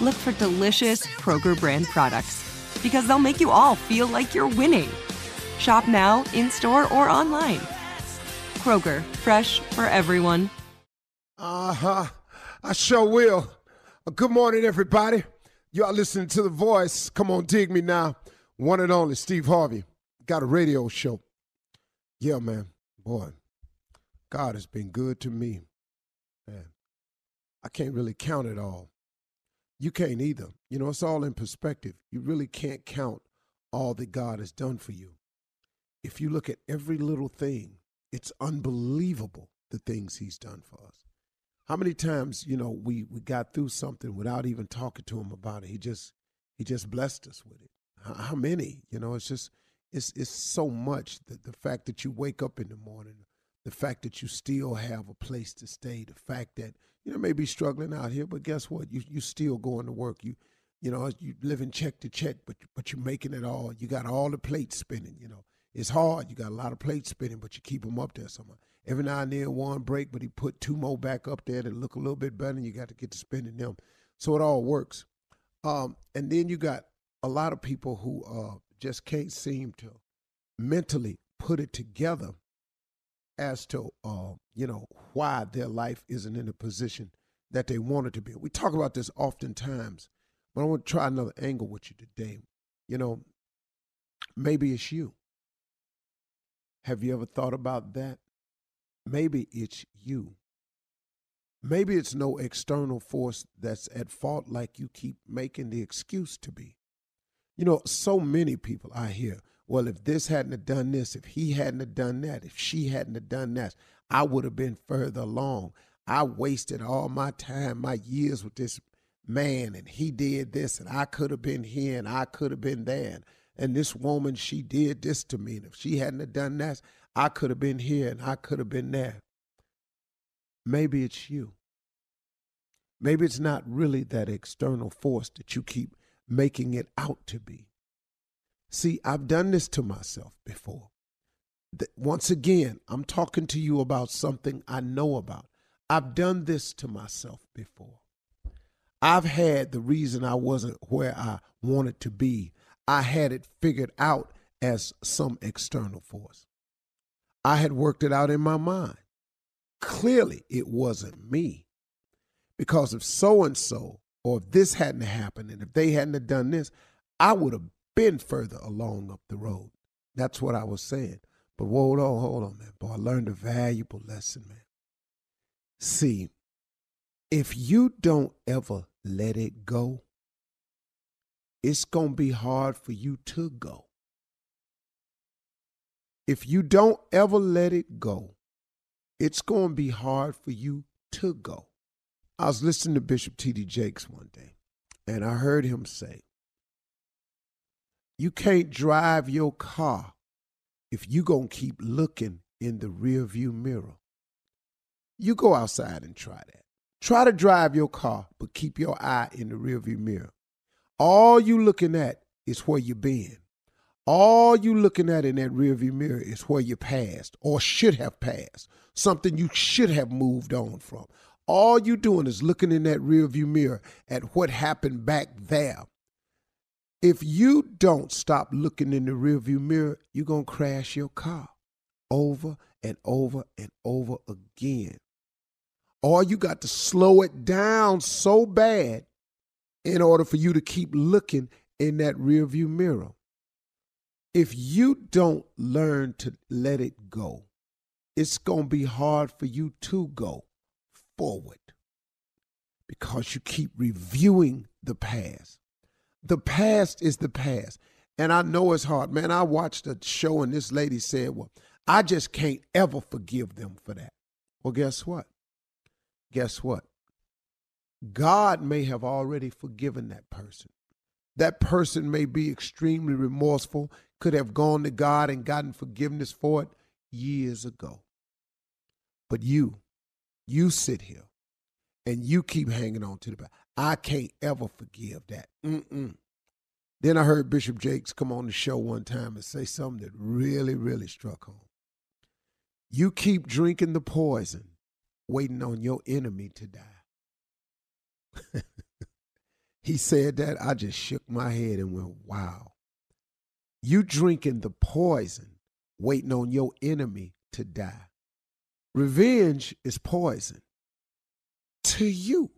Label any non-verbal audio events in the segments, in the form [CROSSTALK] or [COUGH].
look for delicious Kroger brand products because they'll make you all feel like you're winning. Shop now, in store, or online. Kroger, fresh for everyone. Uh huh. I sure will. Uh, good morning, everybody. Y'all listening to The Voice. Come on, dig me now. One and only Steve Harvey. Got a radio show. Yeah, man. Boy, God has been good to me. Man, I can't really count it all. You can't either. You know, it's all in perspective. You really can't count all that God has done for you. If you look at every little thing, it's unbelievable the things He's done for us. How many times, you know, we, we got through something without even talking to Him about it? He just He just blessed us with it. How, many? You know, it's just it's it's so much that the fact that you wake up in the morning, the fact that you still have a place to stay, the fact that you know maybe struggling out here, but guess what? You you still going to work. You you know you living check to check, but but you're making it all. You got all the plates spinning. You know it's hard. You got a lot of plates spinning, but you keep them up there somehow. Every now and then one break, but he put two more back up there that look a little bit better. and You got to get to spinning them, so it all works. Um, and then you got a lot of people who uh, just can't seem to mentally put it together as to uh, you know why their life isn't in the position that they want it to be. We talk about this oftentimes, but I want to try another angle with you today. You know, maybe it's you. Have you ever thought about that? Maybe it's you. Maybe it's no external force that's at fault like you keep making the excuse to be. You know, so many people I hear, well, if this hadn't have done this, if he hadn't have done that, if she hadn't have done that, I would have been further along. I wasted all my time, my years with this man, and he did this, and I could have been here, and I could have been there. And this woman, she did this to me. And if she hadn't have done that, I could have been here and I could have been there. Maybe it's you. Maybe it's not really that external force that you keep making it out to be. See, I've done this to myself before. Once again, I'm talking to you about something I know about. I've done this to myself before. I've had the reason I wasn't where I wanted to be. I had it figured out as some external force. I had worked it out in my mind. Clearly, it wasn't me. Because if so and so, or if this hadn't happened, and if they hadn't done this, I would have been further along up the road. That's what I was saying. But hold on, hold on, man. Boy, I learned a valuable lesson, man. See, if you don't ever let it go, it's going to be hard for you to go. If you don't ever let it go, it's going to be hard for you to go. I was listening to Bishop T.D. Jakes one day, and I heard him say, You can't drive your car if you going to keep looking in the rearview mirror. You go outside and try that. Try to drive your car, but keep your eye in the rearview mirror. All you looking at is where you been. All you looking at in that rearview mirror is where you passed or should have passed, something you should have moved on from. All you doing is looking in that rearview mirror at what happened back there. If you don't stop looking in the rearview mirror, you're going to crash your car over and over and over again or you got to slow it down so bad in order for you to keep looking in that rearview mirror. If you don't learn to let it go, it's going to be hard for you to go forward because you keep reviewing the past. The past is the past. And I know it's hard. Man, I watched a show and this lady said, Well, I just can't ever forgive them for that. Well, guess what? guess what? God may have already forgiven that person. That person may be extremely remorseful, could have gone to God and gotten forgiveness for it years ago. But you, you sit here and you keep hanging on to the back. I can't ever forgive that. Mm-mm. Then I heard Bishop Jakes come on the show one time and say something that really, really struck home. You keep drinking the poison waiting on your enemy to die. [LAUGHS] he said that. I just shook my head and went, wow. You drinking the poison, waiting on your enemy to die. Revenge is poison to you.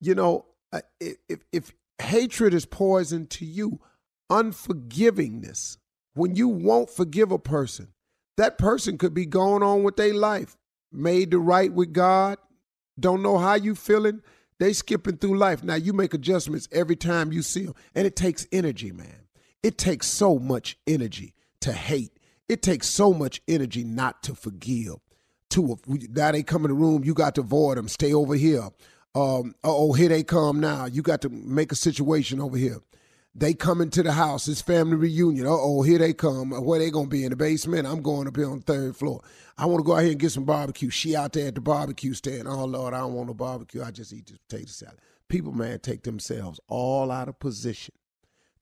You know, uh, if, if hatred is poison to you, unforgivingness, when you won't forgive a person, that person could be going on with their life made the right with God, don't know how you feeling, they skipping through life. Now you make adjustments every time you see them, and it takes energy, man. It takes so much energy to hate. It takes so much energy not to forgive. To now they come in the room, you got to avoid them. Stay over here. Um, oh, here they come now. You got to make a situation over here. They come into the house. It's family reunion. oh, here they come. Where they gonna be in the basement? I'm going up here on the third floor. I want to go out here and get some barbecue. She out there at the barbecue stand. Oh Lord, I don't want no barbecue. I just eat this potato salad. People, man, take themselves all out of position,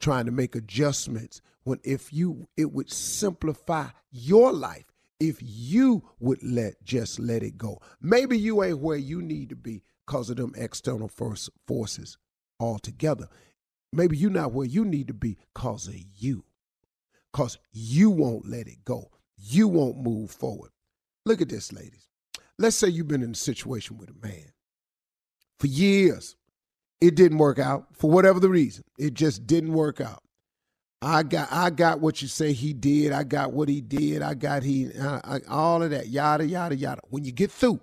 trying to make adjustments. When if you, it would simplify your life if you would let just let it go. Maybe you ain't where you need to be because of them external force, forces altogether. Maybe you're not where you need to be because of you. Because you won't let it go. You won't move forward. Look at this, ladies. Let's say you've been in a situation with a man for years. It didn't work out for whatever the reason. It just didn't work out. I got I got what you say he did. I got what he did. I got he uh, I, all of that yada yada yada. When you get through,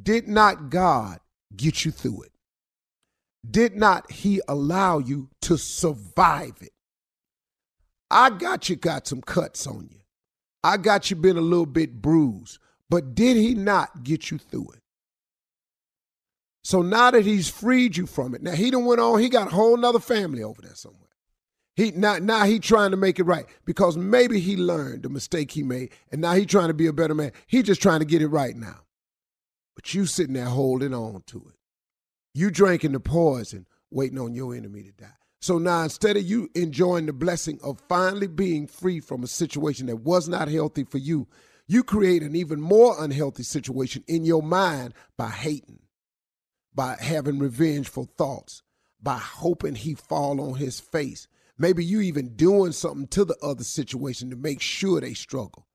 did not God get you through it? did not he allow you to survive it? I got you got some cuts on you. I got you been a little bit bruised, but did he not get you through it? So now that he's freed you from it, now he done went on, he got a whole nother family over there somewhere. He now now he trying to make it right because maybe he learned the mistake he made, and now he trying to be a better man. He just trying to get it right now. But you sitting there holding on to it. You drinking the poison, waiting on your enemy to die. So now instead of you enjoying the blessing of finally being free from a situation that was not healthy for you, you create an even more unhealthy situation in your mind by hating, by having revengeful thoughts, by hoping he fall on his face. Maybe you even doing something to the other situation to make sure they struggle.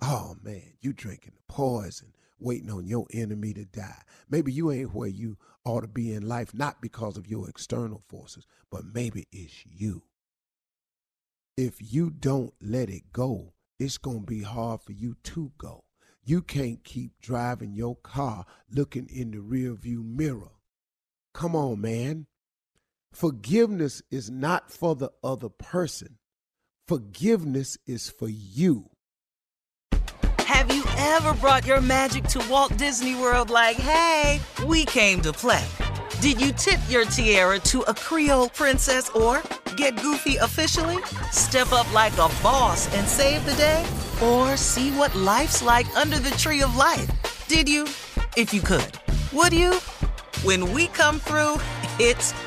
Oh man, you drinking the poison, waiting on your enemy to die. Maybe you ain't where you ought to be in life, not because of your external forces, but maybe it's you. If you don't let it go, it's going to be hard for you to go. You can't keep driving your car looking in the rearview mirror. Come on, man. Forgiveness is not for the other person. Forgiveness is for you. Have you ever brought your magic to Walt Disney World like, hey, we came to play? Did you tip your tiara to a Creole princess or get goofy officially? Step up like a boss and save the day? Or see what life's like under the tree of life? Did you? If you could. Would you? When we come through, it's